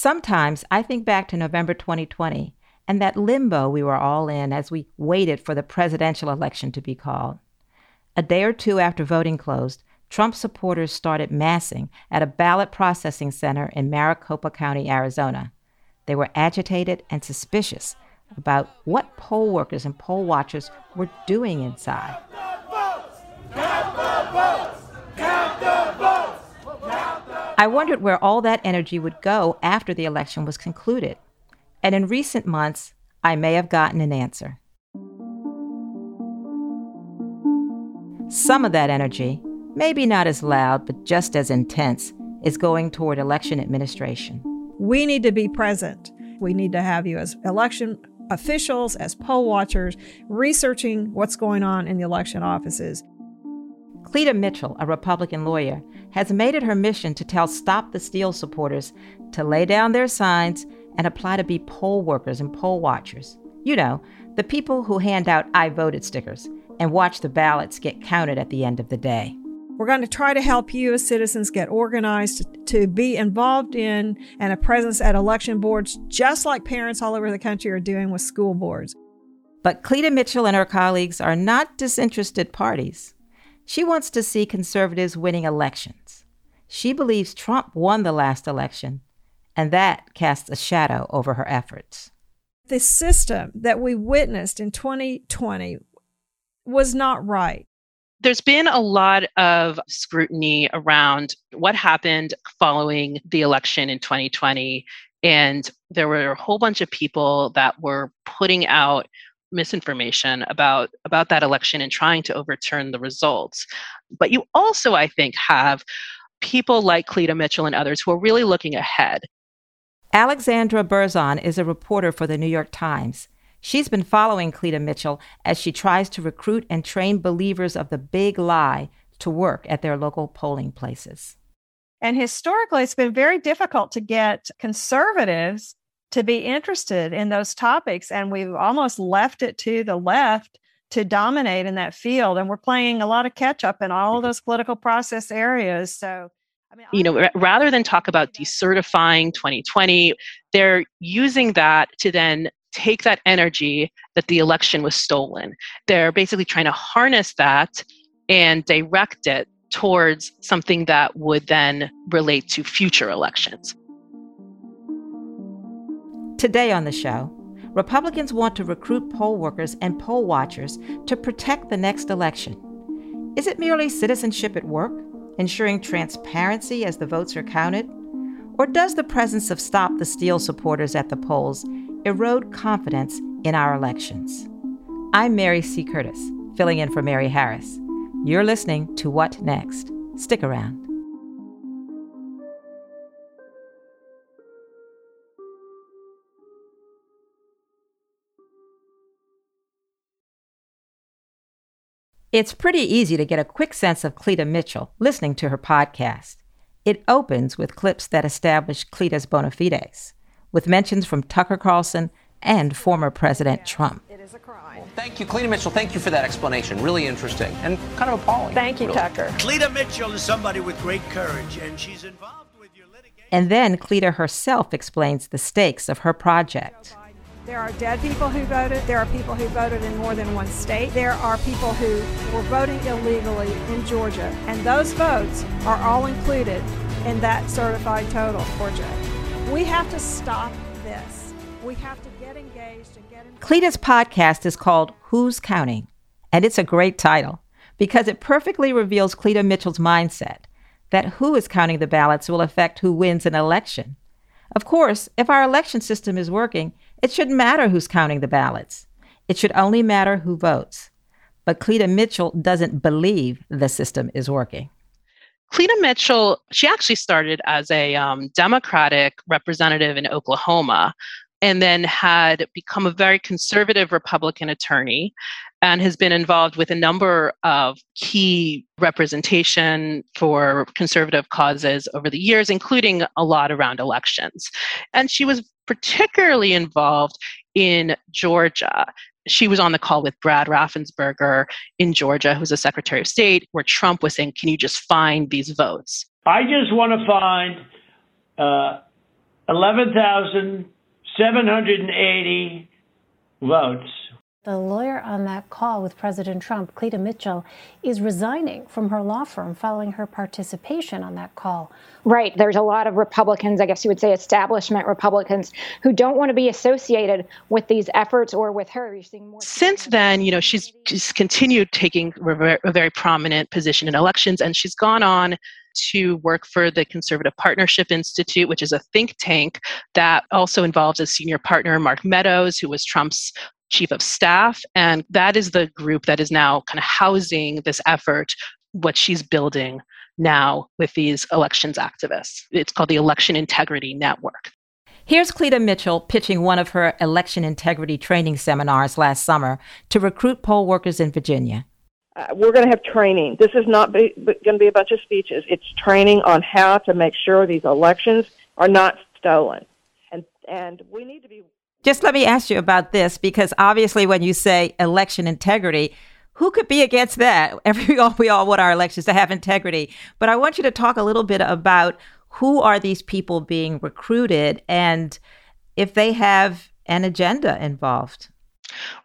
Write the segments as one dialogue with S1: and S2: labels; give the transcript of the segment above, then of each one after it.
S1: Sometimes I think back to November 2020 and that limbo we were all in as we waited for the presidential election to be called. A day or two after voting closed, Trump supporters started massing at a ballot processing center in Maricopa County, Arizona. They were agitated and suspicious about what poll workers and poll watchers were doing inside. I wondered where all that energy would go after the election was concluded. And in recent months, I may have gotten an answer. Some of that energy, maybe not as loud, but just as intense, is going toward election administration.
S2: We need to be present. We need to have you as election officials, as poll watchers, researching what's going on in the election offices.
S1: Cleta Mitchell, a Republican lawyer, has made it her mission to tell Stop the Steal supporters to lay down their signs and apply to be poll workers and poll watchers. You know, the people who hand out I voted stickers and watch the ballots get counted at the end of the day.
S2: We're going to try to help you as citizens get organized to be involved in and a presence at election boards, just like parents all over the country are doing with school boards.
S1: But Cleta Mitchell and her colleagues are not disinterested parties. She wants to see conservatives winning elections. She believes Trump won the last election, and that casts a shadow over her efforts.
S2: The system that we witnessed in 2020 was not right.
S3: There's been a lot of scrutiny around what happened following the election in 2020. And there were a whole bunch of people that were putting out misinformation about about that election and trying to overturn the results. But you also i think have people like cleta mitchell and others who are really looking ahead.
S1: Alexandra berzon is a reporter for the new york times. She's been following Cleta Mitchell as she tries to recruit and train believers of the big lie to work at their local polling places.
S2: And historically, it's been very difficult to get conservatives to be interested in those topics. And we've almost left it to the left to dominate in that field. And we're playing a lot of catch up in all of mm-hmm. those political process areas. So,
S3: I mean, you know, rather than talk about decertifying 2020, they're using that to then take that energy that the election was stolen. They're basically trying to harness that and direct it towards something that would then relate to future elections.
S1: Today on the show, Republicans want to recruit poll workers and poll watchers to protect the next election. Is it merely citizenship at work, ensuring transparency as the votes are counted? Or does the presence of Stop the Steal supporters at the polls erode confidence in our elections. I'm Mary C. Curtis, filling in for Mary Harris. You're listening to What Next? Stick around. It's pretty easy to get a quick sense of Cleta Mitchell listening to her podcast. It opens with clips that establish Cleta's bona fides with mentions from Tucker Carlson and former President Trump.
S4: It is a crime. Well, thank you, Cleta Mitchell. Thank you for that explanation. Really interesting and kind of appalling.
S2: Thank you,
S4: really.
S2: Tucker.
S5: Cleta Mitchell is somebody with great courage, and she's involved with your litigation.
S1: And then Cleta herself explains the stakes of her project.
S2: There are dead people who voted. There are people who voted in more than one state. There are people who were voting illegally in Georgia. And those votes are all included in that certified total for Judge. We have to stop this. We have to get engaged and get involved.
S1: Cleta's podcast is called Who's Counting? And it's a great title because it perfectly reveals Cleta Mitchell's mindset that who is counting the ballots will affect who wins an election. Of course, if our election system is working, it shouldn't matter who's counting the ballots. It should only matter who votes. But Cleta Mitchell doesn't believe the system is working.
S3: Cleta Mitchell, she actually started as a um, Democratic representative in Oklahoma and then had become a very conservative Republican attorney and has been involved with a number of key representation for conservative causes over the years, including a lot around elections. And she was particularly involved in Georgia she was on the call with Brad Raffensperger in Georgia, who's a Secretary of State, where Trump was saying, Can you just find these votes?
S6: I just want to find uh,
S5: 11,780 votes.
S6: The lawyer on that call with President Trump, Cleta Mitchell, is resigning from her law firm following her participation on that call.
S7: Right. There's a lot of Republicans, I guess you would say establishment Republicans, who don't want to be associated with these efforts or with her. You're seeing more.
S3: Since then, you know, she's just continued taking a very prominent position in elections, and she's gone on to work for the Conservative Partnership Institute, which is a think tank that also involves a senior partner, Mark Meadows, who was Trump's chief of staff. And that is the group that is now kind of housing this effort, what she's building now with these elections activists. It's called the Election Integrity Network.
S1: Here's Cleta Mitchell pitching one of her election integrity training seminars last summer to recruit poll workers in Virginia.
S8: Uh, we're going to have training. This is not going to be a bunch of speeches. It's training on how to make sure these elections are not stolen. And, and we need to be
S1: just let me ask you about this because obviously, when you say election integrity, who could be against that? Every all we all want our elections to have integrity, but I want you to talk a little bit about who are these people being recruited and if they have an agenda involved.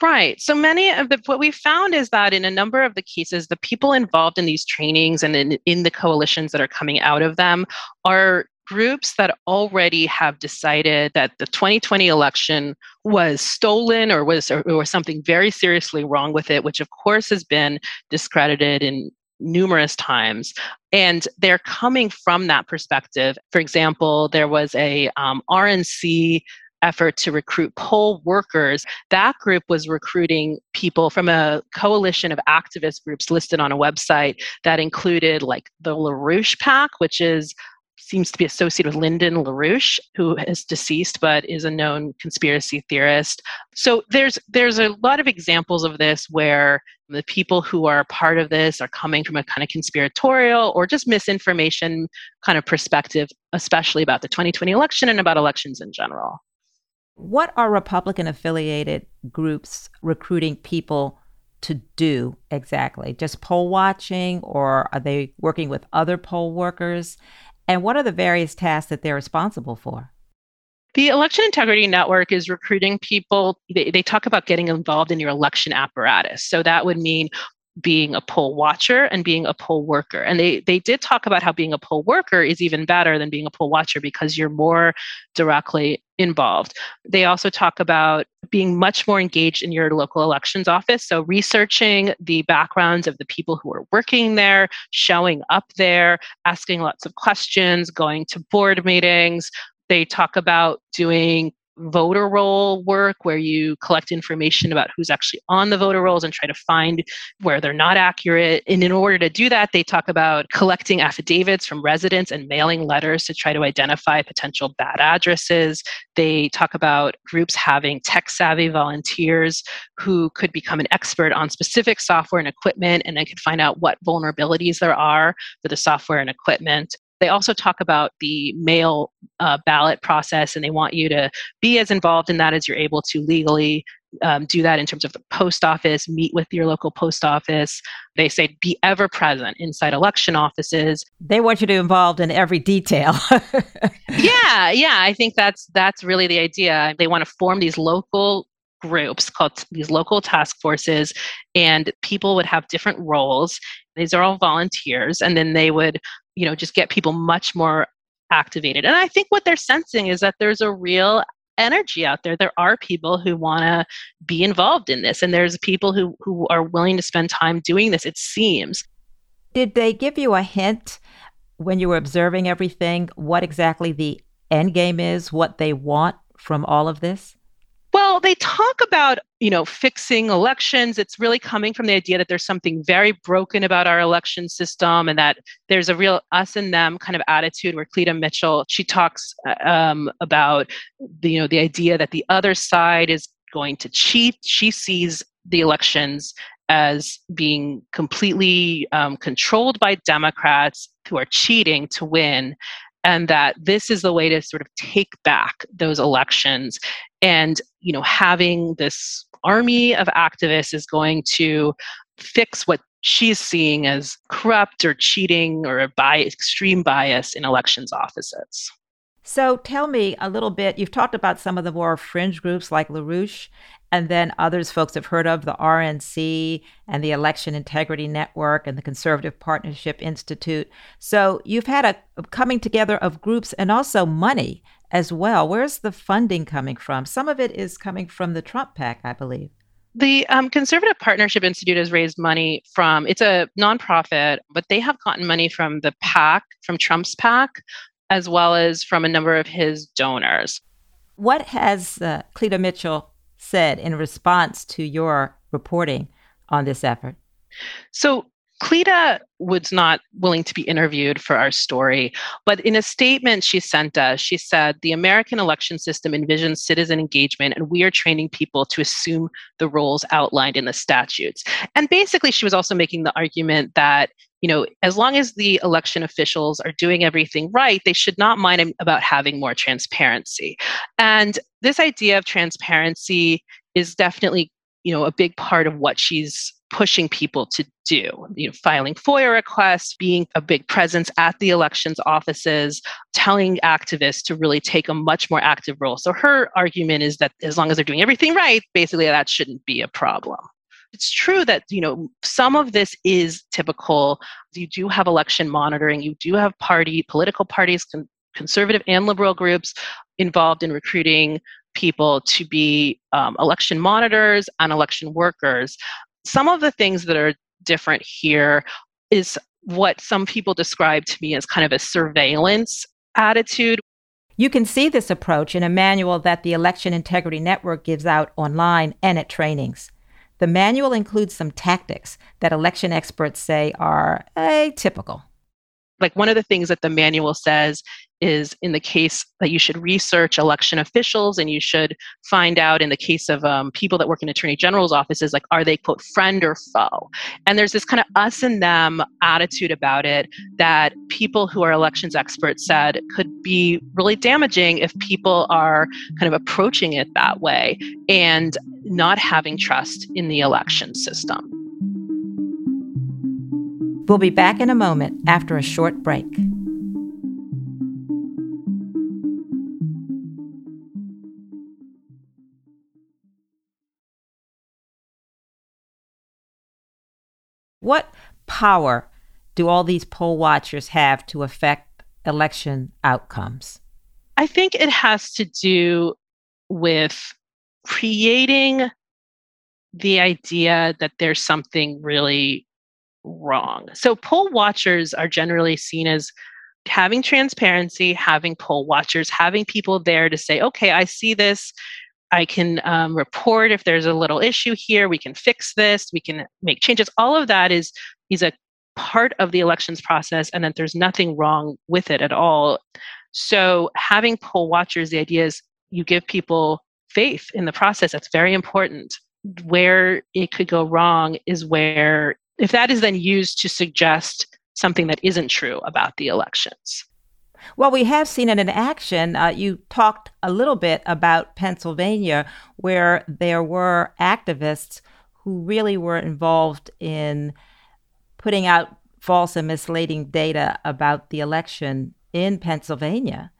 S3: Right. So many of the what we found is that in a number of the cases, the people involved in these trainings and in, in the coalitions that are coming out of them are groups that already have decided that the 2020 election was stolen or was or, or something very seriously wrong with it, which of course has been discredited in numerous times. And they're coming from that perspective. For example there was a um, rnc effort to recruit poll workers. That group was recruiting people from a coalition of activist groups listed on a website that included like the LaRouche PAC, which is seems to be associated with Lyndon LaRouche, who is deceased but is a known conspiracy theorist. So there's there's a lot of examples of this where the people who are part of this are coming from a kind of conspiratorial or just misinformation kind of perspective, especially about the 2020 election and about elections in general.
S1: What are Republican affiliated groups recruiting people to do exactly? Just poll watching, or are they working with other poll workers? And what are the various tasks that they're responsible for?
S3: The Election Integrity Network is recruiting people. They, they talk about getting involved in your election apparatus. So that would mean being a poll watcher and being a poll worker. And they they did talk about how being a poll worker is even better than being a poll watcher because you're more directly involved. They also talk about being much more engaged in your local elections office. So researching the backgrounds of the people who are working there, showing up there, asking lots of questions, going to board meetings. They talk about doing voter roll work where you collect information about who's actually on the voter rolls and try to find where they're not accurate. And in order to do that, they talk about collecting affidavits from residents and mailing letters to try to identify potential bad addresses. They talk about groups having tech savvy volunteers who could become an expert on specific software and equipment and then could find out what vulnerabilities there are for the software and equipment. They also talk about the mail uh, ballot process, and they want you to be as involved in that as you're able to legally. Um, do that in terms of the post office, meet with your local post office. They say be ever present inside election offices.
S1: They want you to be involved in every detail.
S3: yeah, yeah, I think that's that's really the idea. They want to form these local groups called these local task forces and people would have different roles these are all volunteers and then they would you know just get people much more activated. And i think what they're sensing is that there's a real energy out there. There are people who want to be involved in this and there's people who who are willing to spend time doing this it seems.
S1: Did they give you a hint when you were observing everything what exactly the end game is what they want from all of this
S3: well, they talk about, you know, fixing elections. It's really coming from the idea that there's something very broken about our election system and that there's a real us and them kind of attitude where Cleta Mitchell, she talks um, about, the, you know, the idea that the other side is going to cheat. She sees the elections as being completely um, controlled by Democrats who are cheating to win and that this is the way to sort of take back those elections. And you know having this army of activists is going to fix what she's seeing as corrupt or cheating or a by extreme bias in elections offices
S1: So tell me a little bit. You've talked about some of the more fringe groups like LaRouche, and then others folks have heard of the RNC and the Election Integrity Network and the Conservative Partnership Institute. So you've had a coming together of groups and also money as well. Where's the funding coming from? Some of it is coming from the Trump PAC, I believe.
S3: The um, Conservative Partnership Institute has raised money from, it's a nonprofit, but they have gotten money from the PAC, from Trump's PAC, as well as from a number of his donors.
S1: What has uh, Cleta Mitchell said in response to your reporting on this effort?
S3: So, Cleta was not willing to be interviewed for our story, but in a statement she sent us, she said, The American election system envisions citizen engagement, and we are training people to assume the roles outlined in the statutes. And basically, she was also making the argument that you know, as long as the election officials are doing everything right, they should not mind about having more transparency. And this idea of transparency is definitely, you know, a big part of what she's pushing people to do. You know, filing FOIA requests, being a big presence at the elections offices, telling activists to really take a much more active role. So her argument is that as long as they're doing everything right, basically that shouldn't be a problem it's true that you know some of this is typical you do have election monitoring you do have party political parties con- conservative and liberal groups involved in recruiting people to be um, election monitors and election workers some of the things that are different here is what some people describe to me as kind of a surveillance attitude
S1: you can see this approach in a manual that the Election Integrity Network gives out online and at trainings. The manual includes some tactics that election experts say are atypical.
S3: Like one of the things that the manual says is in the case that you should research election officials and you should find out in the case of um, people that work in attorney general's offices like are they quote friend or foe? And there's this kind of us and them attitude about it that people who are elections experts said could be really damaging if people are kind of approaching it that way and not having trust in the election system
S1: we'll be back in a moment after a short break What power do all these poll watchers have to affect election outcomes?
S3: I think it has to do with creating the idea that there's something really wrong. So, poll watchers are generally seen as having transparency, having poll watchers, having people there to say, okay, I see this. I can um, report if there's a little issue here. We can fix this. We can make changes. All of that is is a part of the elections process, and that there's nothing wrong with it at all. So having poll watchers, the idea is you give people faith in the process. That's very important. Where it could go wrong is where if that is then used to suggest something that isn't true about the elections.
S1: Well, we have seen it in action. Uh, you talked a little bit about Pennsylvania, where there were activists who really were involved in putting out false and misleading data about the election in Pennsylvania.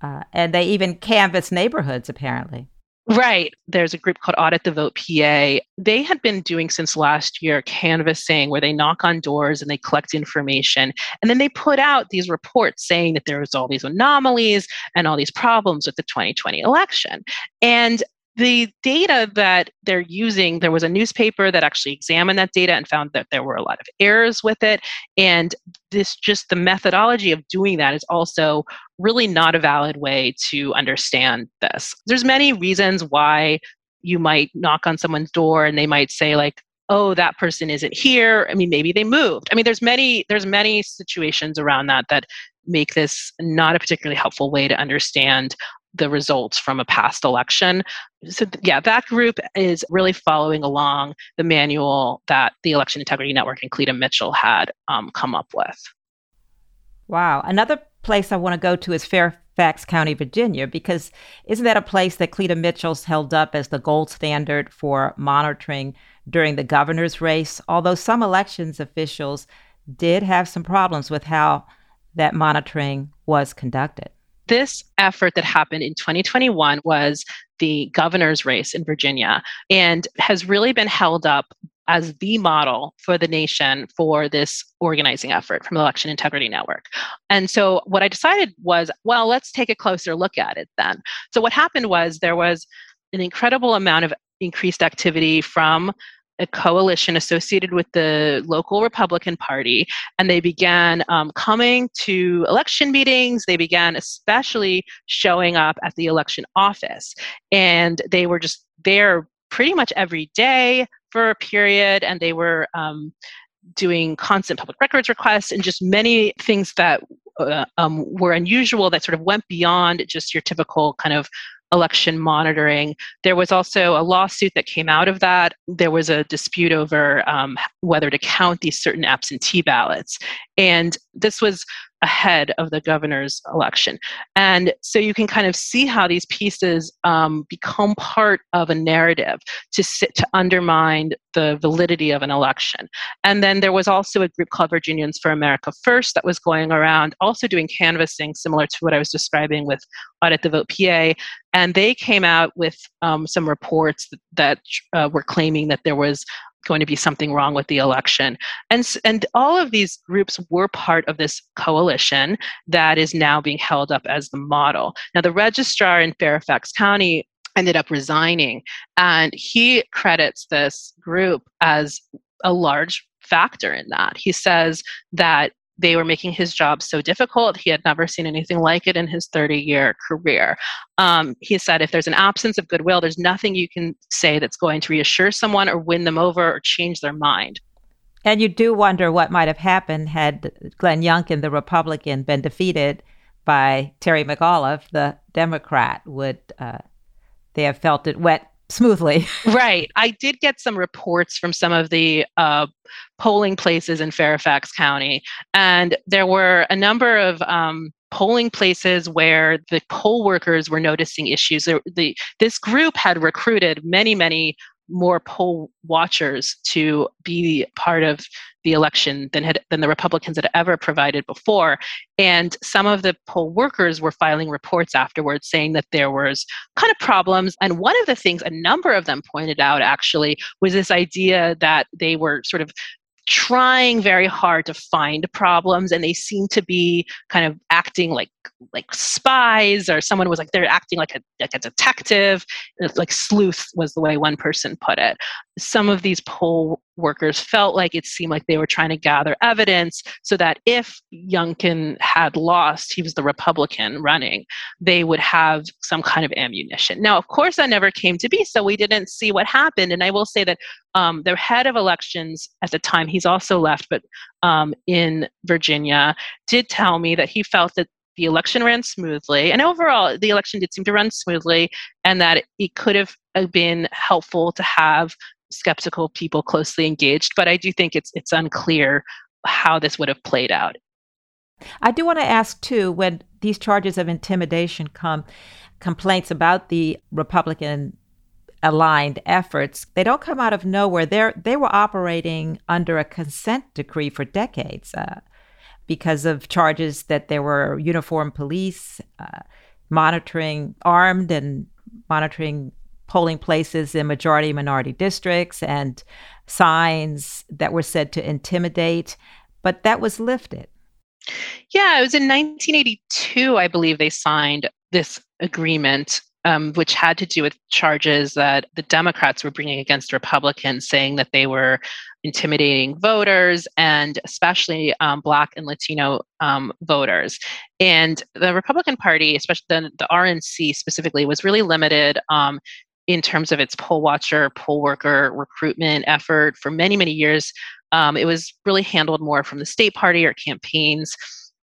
S1: Uh, and they even canvassed neighborhoods, apparently.
S3: Right. There's a group called Audit the Vote PA. They had been doing since last year canvassing where they knock on doors and they collect information. And then they put out these reports saying that there was all these anomalies and all these problems with the 2020 election. And the data that they're using, there was a newspaper that actually examined that data and found that there were a lot of errors with it. And this just the methodology of doing that is also really not a valid way to understand this. There's many reasons why you might knock on someone's door and they might say like, oh that person isn't here i mean maybe they moved i mean there's many there's many situations around that that make this not a particularly helpful way to understand the results from a past election. So, yeah, that group is really following along the manual that the Election Integrity Network and Cleta Mitchell had um, come up with.
S1: Wow. Another place I want to go to is Fairfax County, Virginia, because isn't that a place that Cleta Mitchell's held up as the gold standard for monitoring during the governor's race? Although some elections officials did have some problems with how that monitoring was conducted.
S3: This effort that happened in 2021 was the governor's race in Virginia and has really been held up as the model for the nation for this organizing effort from Election Integrity Network. And so what I decided was, well, let's take a closer look at it then. So what happened was there was an incredible amount of increased activity from a coalition associated with the local Republican Party, and they began um, coming to election meetings. They began especially showing up at the election office, and they were just there pretty much every day for a period, and they were um, doing constant public records requests and just many things that uh, um, were unusual that sort of went beyond just your typical kind of election monitoring. There was also a lawsuit that came out of that. There was a dispute over um, whether to count these certain absentee ballots. And this was ahead of the governor's election. And so you can kind of see how these pieces um, become part of a narrative to sit, to undermine the validity of an election. And then there was also a group called Virginians for America First that was going around also doing canvassing similar to what I was describing with Audit the Vote PA. And they came out with um, some reports that, that uh, were claiming that there was going to be something wrong with the election. And, and all of these groups were part of this coalition that is now being held up as the model. Now, the registrar in Fairfax County ended up resigning, and he credits this group as a large factor in that. He says that they were making his job so difficult. He had never seen anything like it in his 30 year career. Um, he said, if there's an absence of goodwill, there's nothing you can say that's going to reassure someone or win them over or change their mind.
S1: And you do wonder what might have happened had Glenn Youngkin, the Republican, been defeated by Terry McAuliffe, the Democrat. Would uh, they have felt it went smoothly.
S3: right. I did get some reports from some of the uh, polling places in Fairfax County, and there were a number of um, polling places where the poll workers were noticing issues. The, this group had recruited many, many more poll watchers to be part of the election than had than the Republicans had ever provided before. And some of the poll workers were filing reports afterwards saying that there was kind of problems. And one of the things a number of them pointed out actually was this idea that they were sort of trying very hard to find problems and they seem to be kind of acting like like spies or someone was like they're acting like a like a detective. Like sleuth was the way one person put it some of these poll workers felt like it seemed like they were trying to gather evidence so that if Youngkin had lost, he was the Republican running, they would have some kind of ammunition. Now, of course, that never came to be, so we didn't see what happened. And I will say that um, the head of elections at the time, he's also left, but um, in Virginia, did tell me that he felt that the election ran smoothly and overall the election did seem to run smoothly and that it could have uh, been helpful to have skeptical people closely engaged but i do think it's it's unclear how this would have played out.
S1: I do want to ask too when these charges of intimidation come complaints about the republican aligned efforts they don't come out of nowhere. They they were operating under a consent decree for decades uh, because of charges that there were uniformed police uh, monitoring armed and monitoring polling places in majority minority districts and signs that were said to intimidate, but that was lifted.
S3: Yeah, it was in 1982, I believe, they signed this agreement um, which had to do with charges that the Democrats were bringing against Republicans, saying that they were intimidating voters and especially um, Black and Latino um, voters. And the Republican Party, especially the, the RNC specifically, was really limited um, in terms of its poll watcher, poll worker recruitment effort for many, many years. Um, it was really handled more from the state party or campaigns.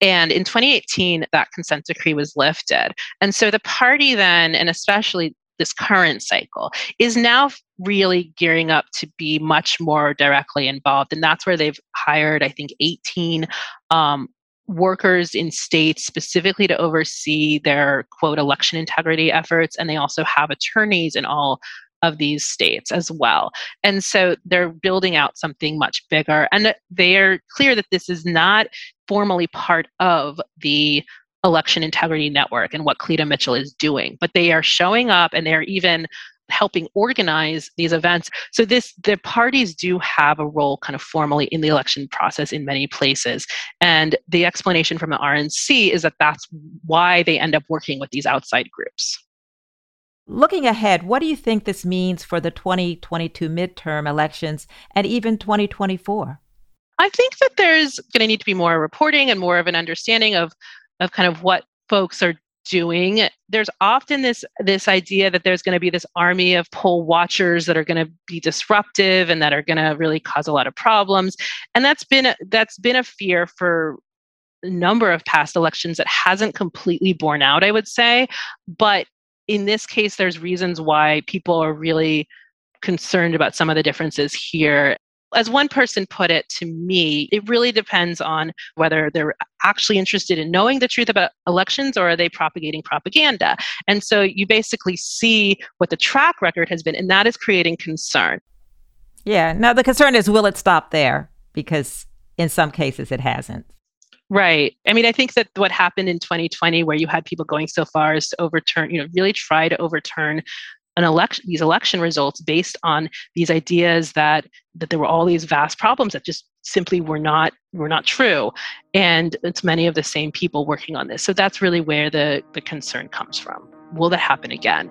S3: And in 2018, that consent decree was lifted. And so the party then, and especially this current cycle, is now really gearing up to be much more directly involved. And that's where they've hired, I think, 18 um, workers in states specifically to oversee their quote election integrity efforts. And they also have attorneys in all of these states as well. And so they're building out something much bigger. And they are clear that this is not formally part of the election integrity network and what Cleta Mitchell is doing, but they are showing up and they're even helping organize these events. So this the parties do have a role kind of formally in the election process in many places. And the explanation from the RNC is that that's why they end up working with these outside groups.
S1: Looking ahead, what do you think this means for the 2022 midterm elections and even 2024?
S3: I think that there's going to need to be more reporting and more of an understanding of of kind of what folks are doing there's often this this idea that there's going to be this army of poll watchers that are going to be disruptive and that are going to really cause a lot of problems. And that's been that's been a fear for a number of past elections that hasn't completely borne out i would say. But in this case there's reasons why people are really concerned about some of the differences here as one person put it to me, it really depends on whether they're actually interested in knowing the truth about elections or are they propagating propaganda. And so you basically see what the track record has been, and that is creating concern.
S1: Yeah. Now, the concern is will it stop there? Because in some cases it hasn't.
S3: Right. I mean, I think that what happened in 2020, where you had people going so far as to overturn, you know, really try to overturn an election these election results based on these ideas that that there were all these vast problems that just simply were not were not true. And it's many of the same people working on this. So that's really where the the concern comes from. Will that happen again?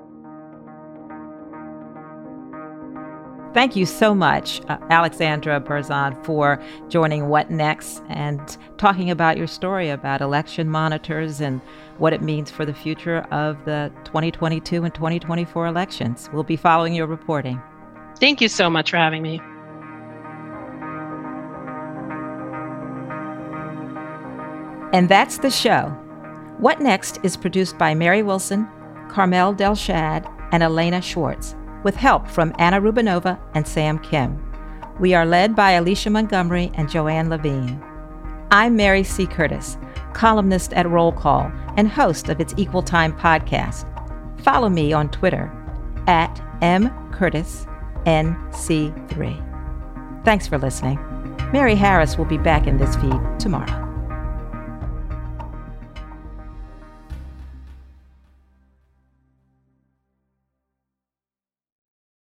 S1: Thank you so much, uh, Alexandra Berzon, for joining What Next and talking about your story about election monitors and what it means for the future of the 2022 and 2024 elections. We'll be following your reporting.
S3: Thank you so much for having me.
S1: And that's the show. What Next is produced by Mary Wilson, Carmel Delshad, and Elena Schwartz with help from Anna Rubinova and Sam Kim. We are led by Alicia Montgomery and Joanne Levine. I'm Mary C. Curtis, columnist at Roll Call and host of its Equal Time podcast. Follow me on Twitter at mcurtisnc3. Thanks for listening. Mary Harris will be back in this feed tomorrow.